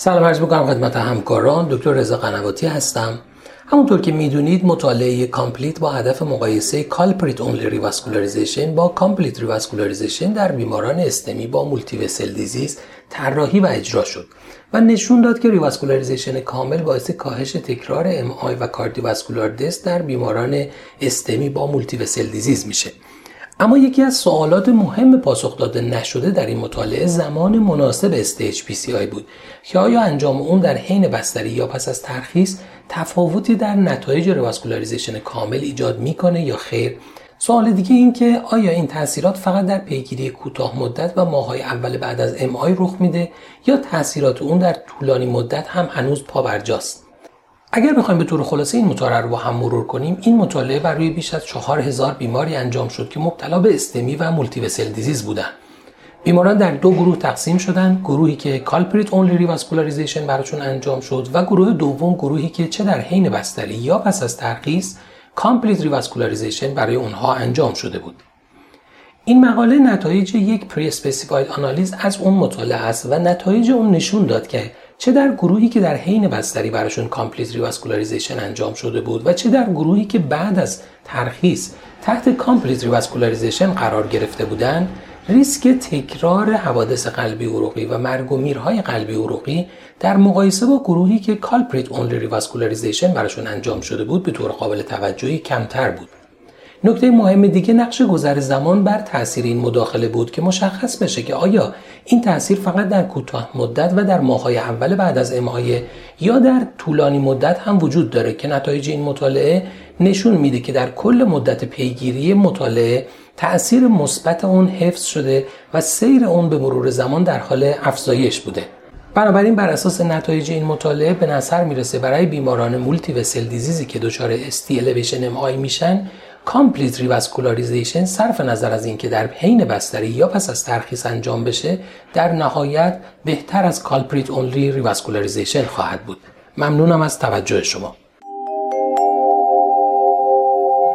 سلام عرض می‌کنم خدمت همکاران. دکتر رضا قنواتی هستم. همونطور که می‌دونید مطالعه COMPLETE با هدف مقایسه culprit-only revascularization با complete revascularization در بیماران STEMI با multivessel disease طراحی و اجرا شد و نشون داد که revascularization کامل باعث کاهش تکرار MI و cardiovascular death در بیماران STEMI با multivessel disease میشه. اما یکی از سوالات مهم پاسخ داده نشده در این مطالعه زمان مناسب staged I بود که آیا انجام اون در حین بستری یا پس از ترخیص تفاوتی در نتایج revascularization کامل ایجاد می‌کنه یا خیر؟ سوال دیگه این که آیا این تاثیرات فقط در پیگیری کوتاه مدت و ماهای اول بعد از MI رخ میده یا تاثیرات اون در طولانی مدت هم هنوز پابرجاست اگر بخوایم به طور خلاصه این مطالعه رو با هم مرور کنیم این مطالعه بر روی بیش از 4000 بیماری انجام شد که مبتلا به STEMI و multivessel disease بودند بیماران در دو گروه تقسیم شدند گروهی که culprit-only revascularization براشون انجام شد و گروه دوم گروهی که چه در حین بستری یا پس از ترخیص complete revascularization برای اونها انجام شده بود. این مقاله نتایج یک pre-specified analysis از اون مطالعه است و نتایج اون نشون داد که چه در گروهی که در حین بستری براشون complete revascularization انجام شده بود و چه در گروهی که بعد از ترخیص تحت complete revascularization قرار گرفته بودند ریسک تکرار حوادث قلبی عروقی و مرگ و میرهای قلبی عروقی در مقایسه با گروهی که culprit-only revascularization براشون انجام شده بود به طور قابل توجهی کمتر بود. نکته مهم دیگه نقش گذر زمان بر تاثیر این مداخله بود که مشخص بشه که آیا این تاثیر فقط در کوتاه مدت و در ماهای اول بعد از MI ه یا در طولانی مدت هم وجود داره که نتایج این مطالعه نشون میده که در کل مدت پیگیری مطالعه تأثیر مثبت اون حفظ شده و سیر اون به مرور زمان در حال افزایش بوده. بنابراین بر اساس نتایج این مطالعه به نظر می‌رسه برای بیماران multivessel disease ی که دچار elevation MI میشن complete revascularization صرف نظر از اینکه در حین بستری یا پس از ترخیص انجام بشه در نهایت بهتر از culprit-only revascularization خواهد بود. ممنونم از توجه شما.